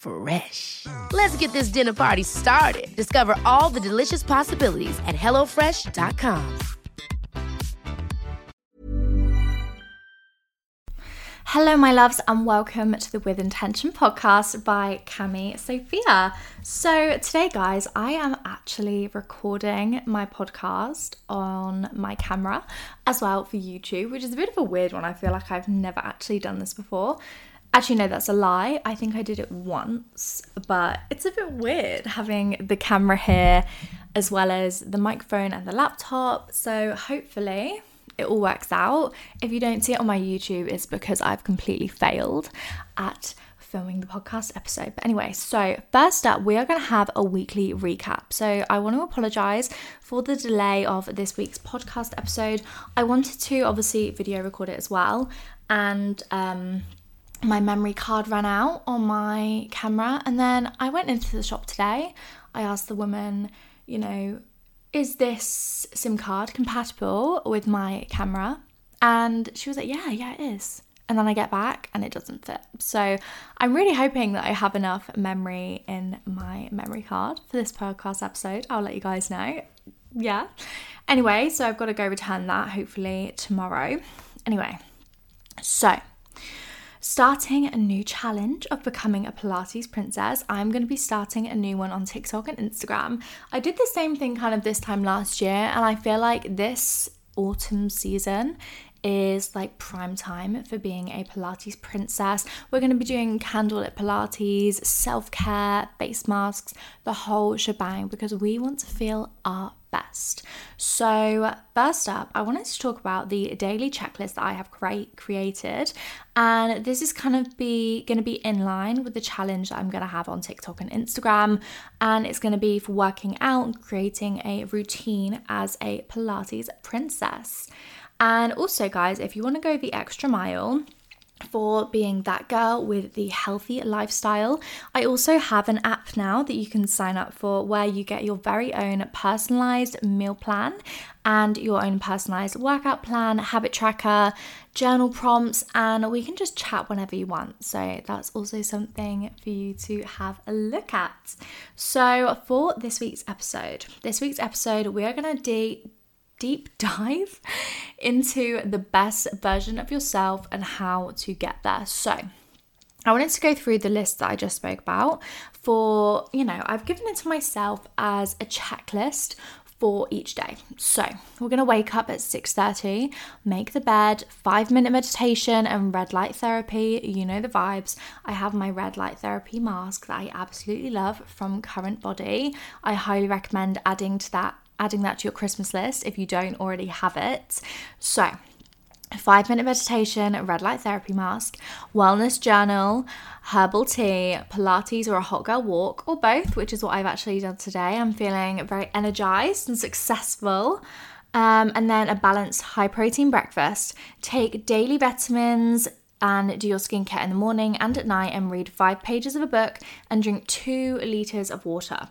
Fresh. Let's get this dinner party started. Discover all the delicious possibilities at hellofresh.com. Hello, my loves, and welcome to the With Intention podcast by Cami Sophia. So, today, guys, I am actually recording my podcast on my camera as well for YouTube, which is a bit of a weird one. I feel like I've never actually done this before. Actually, no, that's a lie. I think I did it once, but it's a bit weird having the camera here as well as the microphone and the laptop. So, hopefully, it all works out. If you don't see it on my YouTube, it's because I've completely failed at filming the podcast episode. But anyway, so first up, we are going to have a weekly recap. So I want to apologize for the delay of this week's podcast episode. I wanted to obviously video record it as well, and um, my memory card ran out on my camera. And then I went into the shop today. I asked the woman, you know, is this SIM card compatible with my camera? And she was like, yeah, yeah, it is. And then I get back and it doesn't fit. So I'm really hoping that I have enough memory in my memory card for this podcast episode. I'll let you guys know. Yeah. Anyway, so I've got to go return that hopefully tomorrow. Anyway, so starting a new challenge of becoming a Pilates princess. I'm going to be starting a new one on TikTok and Instagram. I did the same thing kind of this time last year, and I feel like this autumn season is like prime time for being a Pilates princess. We're going to be doing candlelit Pilates, self care, face masks, the whole shebang because we want to feel our best. So, first up, I wanted to talk about the daily checklist that I have cre- created, and this is kind of be going to be in line with the challenge that I'm going to have on TikTok and Instagram, and it's going to be for working out creating a routine as a Pilates princess. And also, guys, if you want to go the extra mile, for being that girl with the healthy lifestyle. I also have an app now that you can sign up for where you get your very own personalized meal plan and your own personalized workout plan, habit tracker, journal prompts, and we can just chat whenever you want. So that's also something for you to have a look at. So for this week's episode, this week's episode, we are going to do deep dive into the best version of yourself and how to get there. So, I wanted to go through the list that I just spoke about for, you know, I've given it to myself as a checklist for each day. So, we're going to wake up at 6:30, make the bed, 5-minute meditation and red light therapy. You know the vibes. I have my red light therapy mask that I absolutely love from Current Body. I highly recommend adding to that adding that to your Christmas list if you don't already have it. So, five minute meditation, red light therapy mask, wellness journal, herbal tea, Pilates, or a hot girl walk, or both, which is what I've actually done today. I'm feeling very energized and successful. Um, and then a balanced high protein breakfast. Take daily vitamins, and do your skincare in the morning and at night and read five pages of a book and drink two litres of water.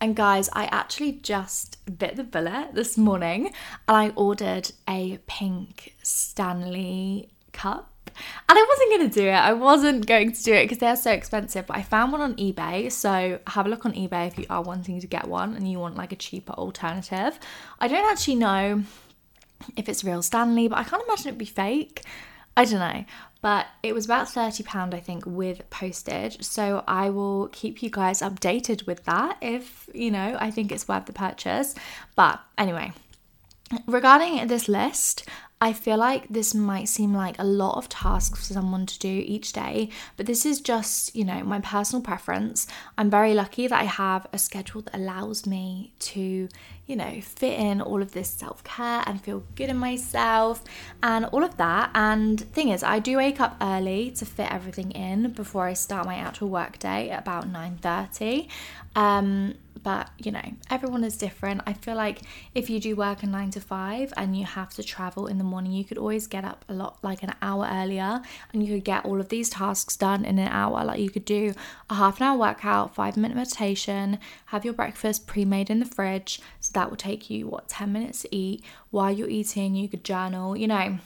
And guys, I actually just bit the bullet this morning and I ordered a pink Stanley cup. And I wasn't going to do it. I wasn't going to do it because they're so expensive. But I found one on eBay. So have a look on eBay if you are wanting to get one and you want like a cheaper alternative. I don't actually know if it's real Stanley, but I can't imagine it'd be fake. I don't know but it was about £30 I think with postage. So I will keep you guys updated with that if you know I think it's worth the purchase. But anyway regarding this list I feel like this might seem like a lot of tasks for someone to do each day, but this is just, you know, my personal preference. I'm very lucky that I have a schedule that allows me to, you know, fit in all of this self care and feel good in myself and all of that. And thing is, I do wake up early to fit everything in before I start my actual work day at about 9:30. Um, but you know, everyone is different. I feel like if you do work a nine to five and you have to travel in the morning, you could always get up a lot like an hour earlier and you could get all of these tasks done in an hour. Like you could do a half an hour workout, five minute meditation, have your breakfast pre made in the fridge. So that will take you, what, 10 minutes to eat. While you're eating, you could journal, you know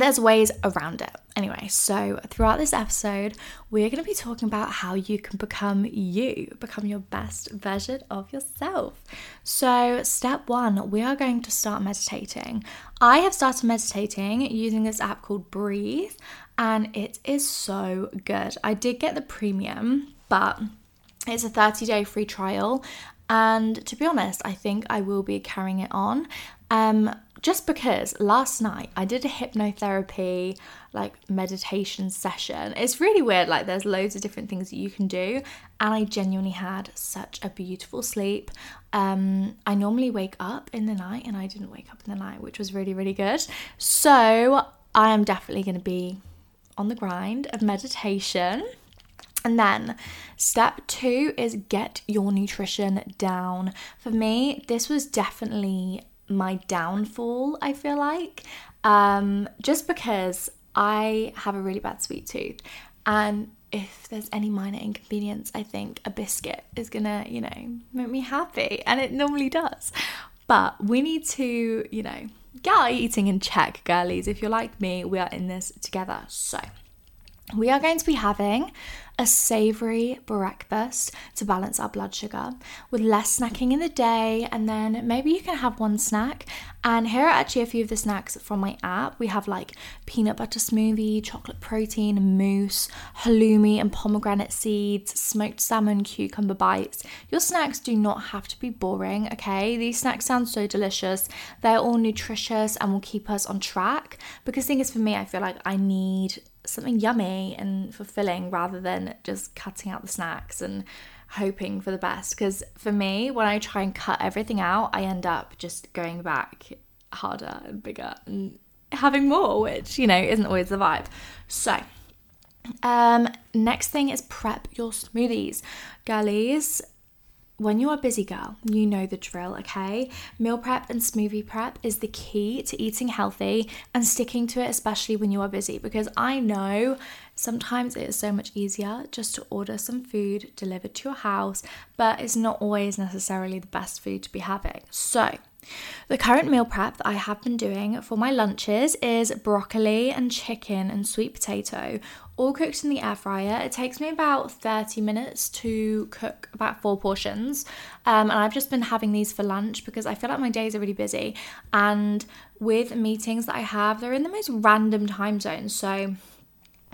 there's ways around it. Anyway, so throughout this episode, we're going to be talking about how you can become you, become your best version of yourself. So, step one, we are going to start meditating. I have started meditating using this app called Breathe, and it is so good. I did get the premium, but it's a 30 day free trial. And to be honest, I think I will be carrying it on. Um, just because last night I did a hypnotherapy like meditation session. It's really weird, like there's loads of different things that you can do, and I genuinely had such a beautiful sleep. Um, I normally wake up in the night, and I didn't wake up in the night, which was really, really good. So I am definitely going to be on the grind of meditation. And then step two is get your nutrition down. For me, this was definitely my downfall, I feel like. Um, just because I have a really bad sweet tooth. And if there's any minor inconvenience, I think a biscuit is gonna, you know, make me happy. And it normally does. But we need to, you know, get our eating in check, girlies. If you're like me, we are in this together. So, we are going to be having a savory breakfast to balance our blood sugar with less snacking in the day, and then maybe you can have one snack. And here are actually a few of the snacks from my app. We have like peanut butter smoothie, chocolate protein, mousse, halloumi, and pomegranate seeds, smoked salmon, cucumber bites. Your snacks do not have to be boring, okay? These snacks sound so delicious. They're all nutritious and will keep us on track. Because, thing is, for me, I feel like I need something yummy and fulfilling rather than just cutting out the snacks and hoping for the best. Because for me, when I try and cut everything out, I end up just going back harder and bigger and having more, which, you know, isn't always the vibe. So, um, next thing is prep your smoothies. Girlies, when you're a busy girl, you know the drill, okay? Meal prep and smoothie prep is the key to eating healthy and sticking to it, especially when you are busy. Because I know sometimes it is so much easier just to order some food delivered to your house, but it's not always necessarily the best food to be having. So, the current meal prep that I have been doing for my lunches is broccoli and chicken and sweet potato, all cooked in the air fryer. It takes me about 30 minutes to cook about four portions. Um, and I've just been having these for lunch because I feel like my days are really busy. And with meetings that I have, they're in the most random time zones. So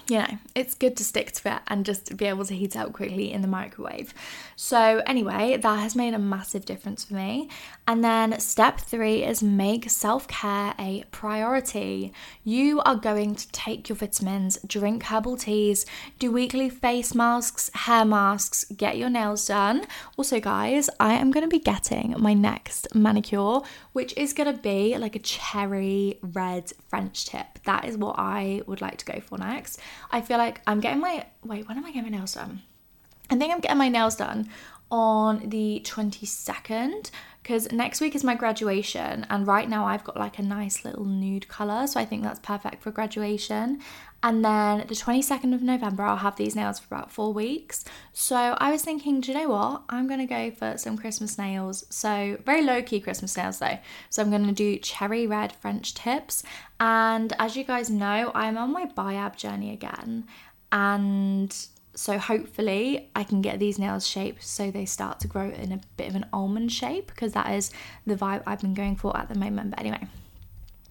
you know, it's good to stick to it and just be able to heat up quickly in the microwave. So, anyway, that has made a massive difference for me. And then step three is make self care a priority. You are going to take your vitamins, drink herbal teas, do weekly face masks, hair masks, get your nails done. Also, guys, I am going to be getting my next manicure, which is going to be like a cherry red French tip. That is what I would like to go for next. I feel like I'm getting my wait, when am I getting my nails done? I think I'm getting my nails done on the 22nd because next week is my graduation and right now I've got like a nice little nude colour so I think that's perfect for graduation. And then the 22nd of November I'll have these nails for about four weeks. So I was thinking do you know what? I'm gonna go for some Christmas nails. So very low-key Christmas nails though. So I'm gonna do cherry red French tips. And as you guys know I'm on my biab journey again. And so hopefully I can get these nails shaped so they start to grow in a bit of an almond shape because that is the vibe I've been going for at the moment. But anyway,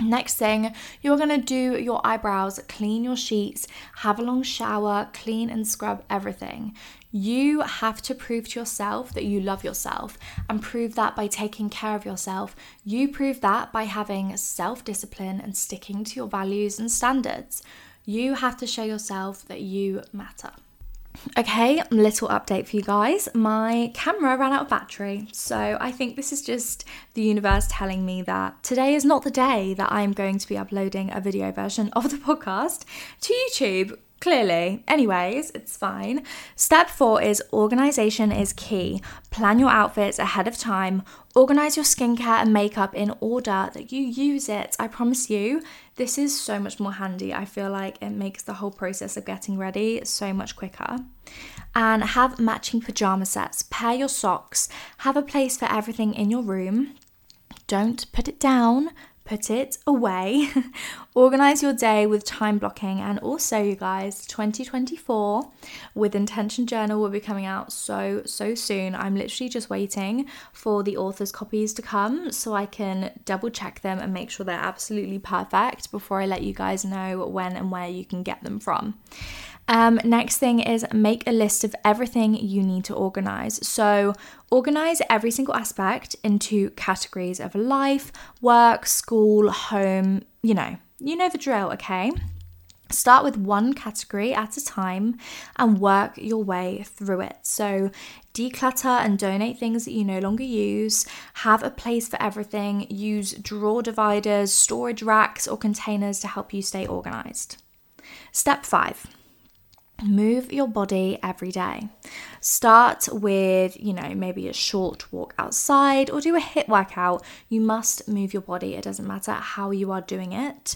Next thing, you're gonna do your eyebrows, clean your sheets, have a long shower, clean and scrub everything. You have to prove to yourself that you love yourself and prove that by taking care of yourself. You prove that by having self discipline and sticking to your values and standards. You have to show yourself that you matter. Okay, little update for you guys. My camera ran out of battery, so I think this is just the universe telling me that today is not the day that I'm going to be uploading a video version of the podcast to YouTube. Clearly. Anyways, it's fine. Step four is organization is key. Plan your outfits ahead of time. Organize your skincare and makeup in order that you use it. I promise you, this is so much more handy. I feel like it makes the whole process of getting ready so much quicker. And have matching pajama sets. Pair your socks. Have a place for everything in your room. Don't put it down put it away. Organize your day with time blocking. And also, you guys, 2024 with Intention Journal will be coming out so, so soon. I'm literally just waiting for the author's copies to come so I can double check them and make sure they're absolutely perfect before I let you guys know when and where you can get them from. Um, next thing is make a list of everything you need to organize. So, organize every single aspect into categories of life, work, school, home, you know, you know the drill, okay? Start with one category at a time and work your way through it. So, declutter and donate things that you no longer use. Have a place for everything. Use drawer dividers, storage racks, or containers to help you stay organized. Step five Move your body every day. Start with, you know, maybe a short walk outside or do a HIIT workout. You must move your body. It doesn't matter how you are doing it.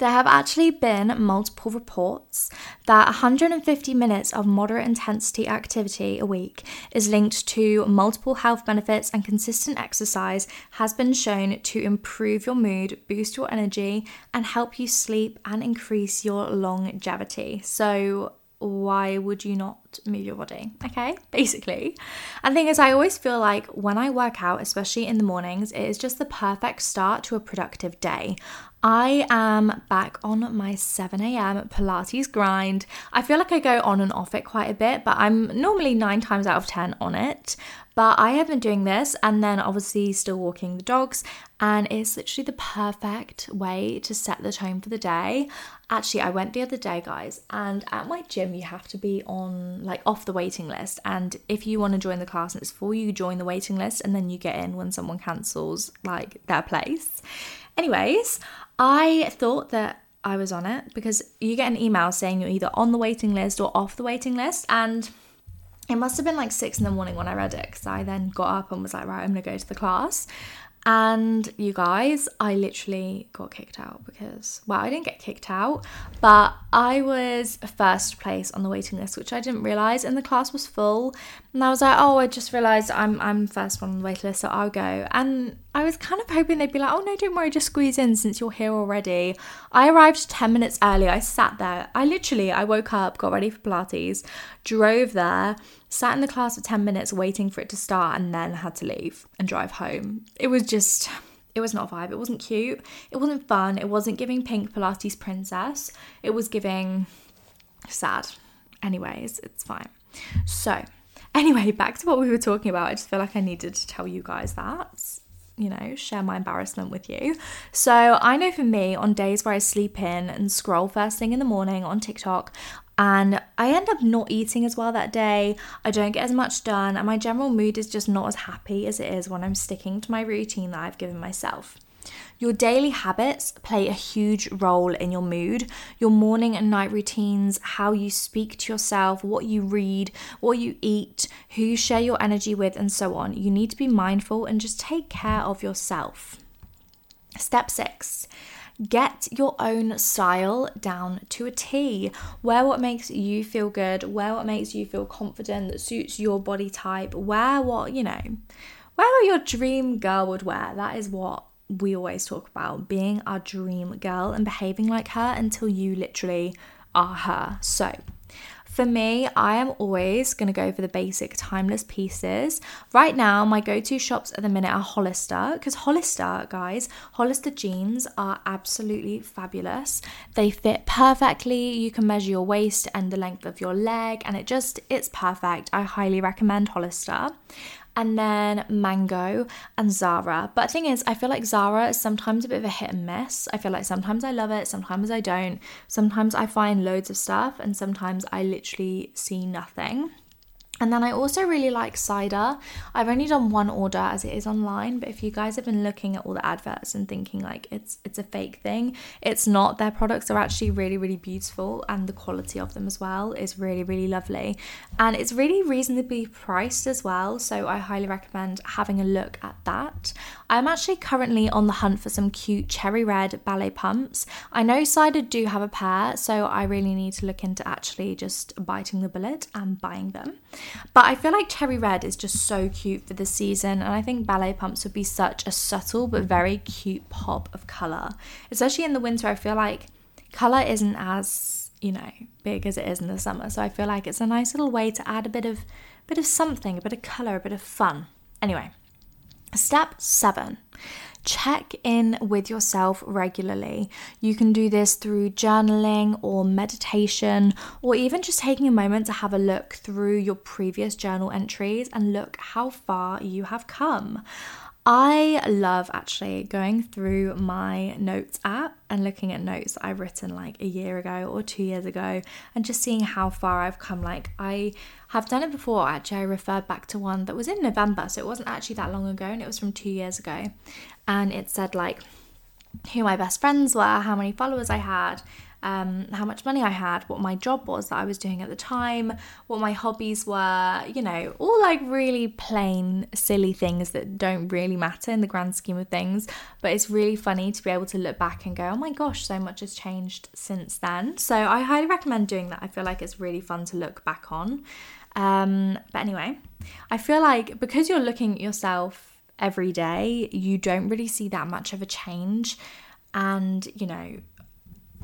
There have actually been multiple reports that 150 minutes of moderate intensity activity a week is linked to multiple health benefits, and consistent exercise has been shown to improve your mood, boost your energy, and help you sleep and increase your longevity. So, why would you not move your body? Okay, basically. And the thing is, I always feel like when I work out, especially in the mornings, it is just the perfect start to a productive day. I am back on my 7 a.m. Pilates grind. I feel like I go on and off it quite a bit, but I'm normally nine times out of 10 on it. But I have been doing this and then obviously still walking the dogs, and it's literally the perfect way to set the tone for the day. Actually, I went the other day, guys, and at my gym, you have to be on like off the waiting list. And if you want to join the class and it's for you, join the waiting list and then you get in when someone cancels like their place. Anyways, I thought that I was on it because you get an email saying you're either on the waiting list or off the waiting list. And it must have been like six in the morning when I read it because I then got up and was like, right, I'm gonna go to the class. And you guys, I literally got kicked out because, well, I didn't get kicked out, but I was first place on the waiting list, which I didn't realize. And the class was full, and I was like, oh, I just realized I'm I'm first one on the waiting list, so I'll go. And I was kind of hoping they'd be like, oh no, don't worry, just squeeze in since you're here already. I arrived ten minutes early. I sat there. I literally, I woke up, got ready for Pilates, drove there sat in the class for 10 minutes waiting for it to start and then had to leave and drive home. It was just, it was not a vibe. It wasn't cute. It wasn't fun. It wasn't giving pink Pilates princess. It was giving sad. Anyways, it's fine. So, anyway, back to what we were talking about. I just feel like I needed to tell you guys that you know, share my embarrassment with you. So, I know for me, on days where I sleep in and scroll first thing in the morning on TikTok, and I end up not eating as well that day. I don't get as much done, and my general mood is just not as happy as it is when I'm sticking to my routine that I've given myself. Your daily habits play a huge role in your mood, your morning and night routines, how you speak to yourself, what you read, what you eat, who you share your energy with, and so on. You need to be mindful and just take care of yourself. Step six. Get your own style down to a T. Wear what makes you feel good, wear what makes you feel confident, that suits your body type, wear what, you know, wear what your dream girl would wear. That is what we always talk about being our dream girl and behaving like her until you literally are her. So, for me, I am always going to go for the basic timeless pieces. Right now, my go to shops at the minute are Hollister because Hollister, guys, Hollister jeans are absolutely fabulous. They fit perfectly. You can measure your waist and the length of your leg, and it just, it's perfect. I highly recommend Hollister and then Mango and Zara. But thing is, I feel like Zara is sometimes a bit of a hit and miss. I feel like sometimes I love it, sometimes I don't. Sometimes I find loads of stuff, and sometimes I literally see nothing. And then I also really like Cider. I've only done one order as it is online, but if you guys have been looking at all the adverts and thinking like it's it's a fake thing, it's not. Their products are actually really really beautiful and the quality of them as well is really really lovely. And it's really reasonably priced as well, so I highly recommend having a look at that. I'm actually currently on the hunt for some cute cherry red ballet pumps. I know Cider do have a pair, so I really need to look into actually just biting the bullet and buying them. But I feel like cherry red is just so cute for the season, and I think ballet pumps would be such a subtle but very cute pop of colour. Especially in the winter, I feel like colour isn't as, you know, big as it is in the summer. So I feel like it's a nice little way to add a bit of bit of something, a bit of colour, a bit of fun. Anyway, step seven check in with yourself regularly. You can do this through journaling or meditation, or even just taking a moment to have a look through your previous journal entries and look how far you have come. I love actually going through my notes app and looking at notes I've written like a year ago or two years ago and just seeing how far I've come. Like, I have done it before actually. I referred back to one that was in November, so it wasn't actually that long ago and it was from two years ago. And it said like who my best friends were, how many followers I had, um, how much money I had, what my job was that I was doing at the time, what my hobbies were, you know, all like really plain, silly things that don't really matter in the grand scheme of things. But it's really funny to be able to look back and go, oh my gosh, so much has changed since then. So I highly recommend doing that. I feel like it's really fun to look back on. Um, but anyway, I feel like because you're looking at yourself every day, you don't really see that much of a change. And, you know,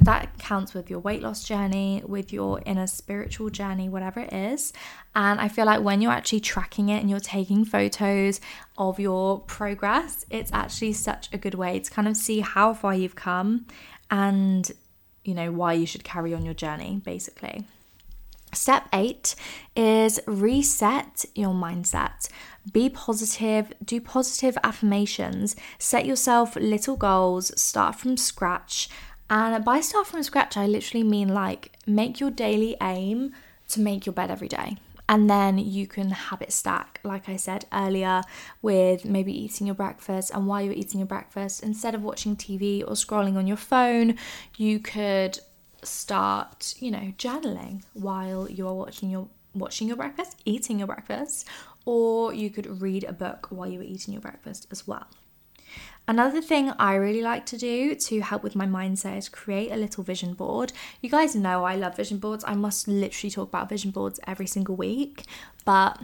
that counts with your weight loss journey, with your inner spiritual journey, whatever it is. And I feel like when you're actually tracking it and you're taking photos of your progress, it's actually such a good way to kind of see how far you've come and, you know, why you should carry on your journey, basically. Step eight is reset your mindset. Be positive, do positive affirmations, set yourself little goals, start from scratch, and by start from scratch, I literally mean like make your daily aim to make your bed every day. And then you can habit stack, like I said earlier, with maybe eating your breakfast. And while you're eating your breakfast, instead of watching TV or scrolling on your phone, you could start, you know, journaling while you are watching your watching your breakfast, eating your breakfast, or you could read a book while you were eating your breakfast as well. Another thing I really like to do to help with my mindset is create a little vision board. You guys know I love vision boards. I must literally talk about vision boards every single week, but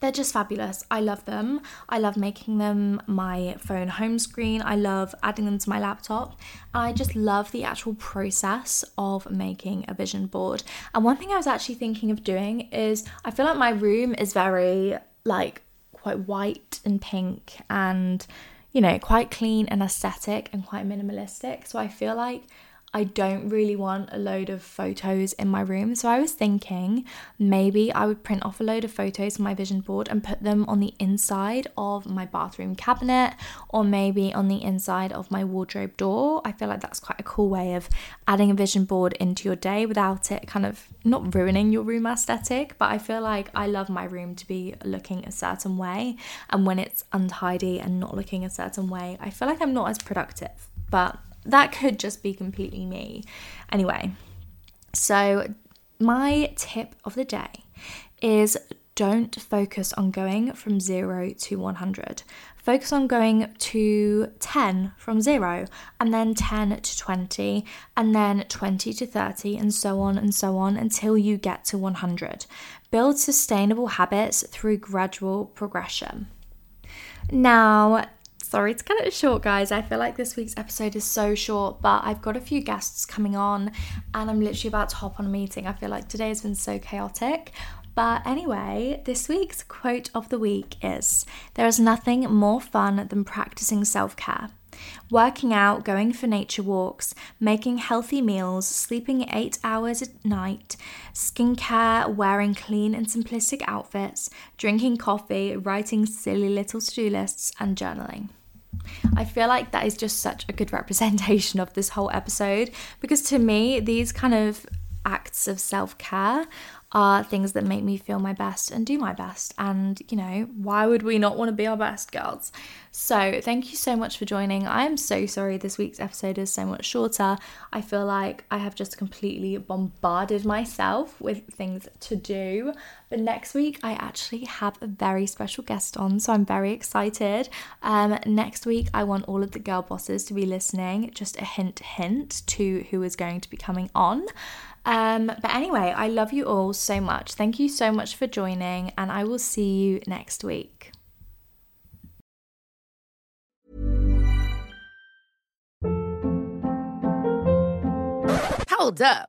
they're just fabulous. I love them. I love making them my phone home screen. I love adding them to my laptop. I just love the actual process of making a vision board. And one thing I was actually thinking of doing is I feel like my room is very like quite white and pink and you know, quite clean and aesthetic and quite minimalistic. So I feel like I don't really want a load of photos in my room. So I was thinking maybe I would print off a load of photos on my vision board and put them on the inside of my bathroom cabinet or maybe on the inside of my wardrobe door. I feel like that's quite a cool way of adding a vision board into your day without it kind of not ruining your room aesthetic. But I feel like I love my room to be looking a certain way. And when it's untidy and not looking a certain way, I feel like I'm not as productive. But that could just be completely me. Anyway, so my tip of the day is don't focus on going from 0 to 100. Focus on going to 10 from 0 and then 10 to 20 and then 20 to 30 and so on and so on until you get to 100. Build sustainable habits through gradual progression. Now, sorry to cut it short, guys. I feel like this week's episode is so short, but I've got a few guests coming on and I'm literally about to hop on a meeting. I feel like today has been so chaotic. But anyway, this week's quote of the week is There is nothing more fun than practicing self care. Working out, going for nature walks, making healthy meals, sleeping eight hours at night, skincare, wearing clean and simplistic outfits, drinking coffee, writing silly little to do lists, and journaling. I feel like that is just such a good representation of this whole episode because to me, these kind of acts of self care are things that make me feel my best and do my best. And, you know, why would we not want to be our best, girls? So, thank you so much for joining. I am so sorry this week's episode is so much shorter. I feel like I have just completely bombarded myself with things to do. But next week, I actually have a very special guest on, so I'm very excited. Um, next week, I want all of the girl bosses to be listening. Just a hint, hint to who is going to be coming on. Um, but anyway, I love you all so much. Thank you so much for joining, and I will see you next week. Hold up.